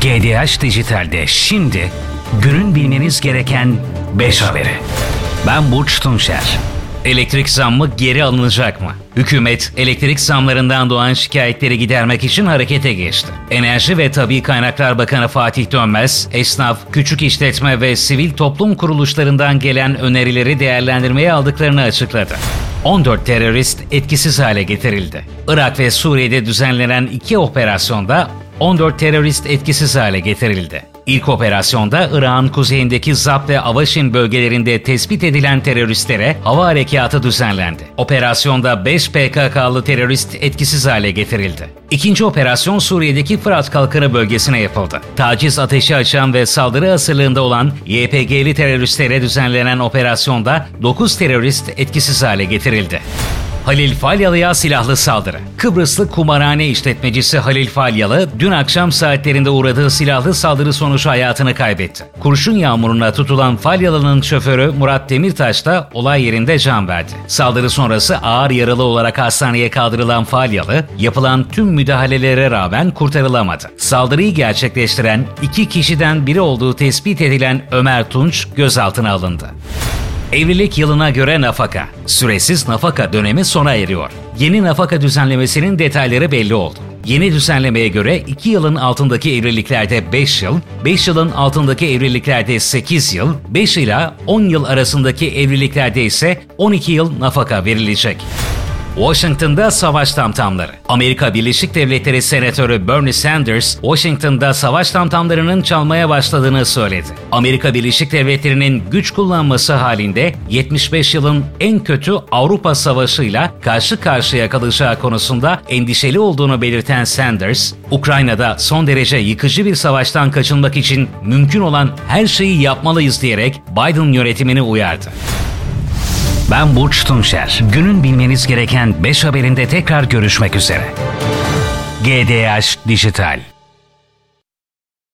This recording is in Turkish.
GDH Dijital'de şimdi günün bilmeniz gereken 5 haberi. Ben Burç Tunçer. Elektrik zammı geri alınacak mı? Hükümet elektrik zamlarından doğan şikayetleri gidermek için harekete geçti. Enerji ve Tabi Kaynaklar Bakanı Fatih Dönmez, esnaf, küçük işletme ve sivil toplum kuruluşlarından gelen önerileri değerlendirmeye aldıklarını açıkladı. 14 terörist etkisiz hale getirildi. Irak ve Suriye'de düzenlenen iki operasyonda 14 terörist etkisiz hale getirildi. İlk operasyonda Irak'ın kuzeyindeki Zap ve Avaşin bölgelerinde tespit edilen teröristlere hava harekatı düzenlendi. Operasyonda 5 PKK'lı terörist etkisiz hale getirildi. İkinci operasyon Suriye'deki Fırat Kalkanı bölgesine yapıldı. Taciz ateşi açan ve saldırı hazırlığında olan YPG'li teröristlere düzenlenen operasyonda 9 terörist etkisiz hale getirildi. Halil Falyalı'ya silahlı saldırı. Kıbrıslı kumarhane işletmecisi Halil Falyalı dün akşam saatlerinde uğradığı silahlı saldırı sonucu hayatını kaybetti. Kurşun yağmuruna tutulan Falyalı'nın şoförü Murat Demirtaş da olay yerinde can verdi. Saldırı sonrası ağır yaralı olarak hastaneye kaldırılan Falyalı, yapılan tüm müdahalelere rağmen kurtarılamadı. Saldırıyı gerçekleştiren iki kişiden biri olduğu tespit edilen Ömer Tunç gözaltına alındı. Evlilik yılına göre nafaka. Süresiz nafaka dönemi sona eriyor. Yeni nafaka düzenlemesinin detayları belli oldu. Yeni düzenlemeye göre 2 yılın altındaki evliliklerde 5 yıl, 5 yılın altındaki evliliklerde 8 yıl, 5 ila 10 yıl arasındaki evliliklerde ise 12 yıl nafaka verilecek. Washington'da savaş tamtamları. Amerika Birleşik Devletleri Senatörü Bernie Sanders, Washington'da savaş tamtamlarının çalmaya başladığını söyledi. Amerika Birleşik Devletleri'nin güç kullanması halinde 75 yılın en kötü Avrupa Savaşı'yla karşı karşıya kalacağı konusunda endişeli olduğunu belirten Sanders, Ukrayna'da son derece yıkıcı bir savaştan kaçınmak için mümkün olan her şeyi yapmalıyız diyerek Biden yönetimini uyardı. Ben Burç Tunçer. Günün bilmeniz gereken 5 haberinde tekrar görüşmek üzere. GDH Dijital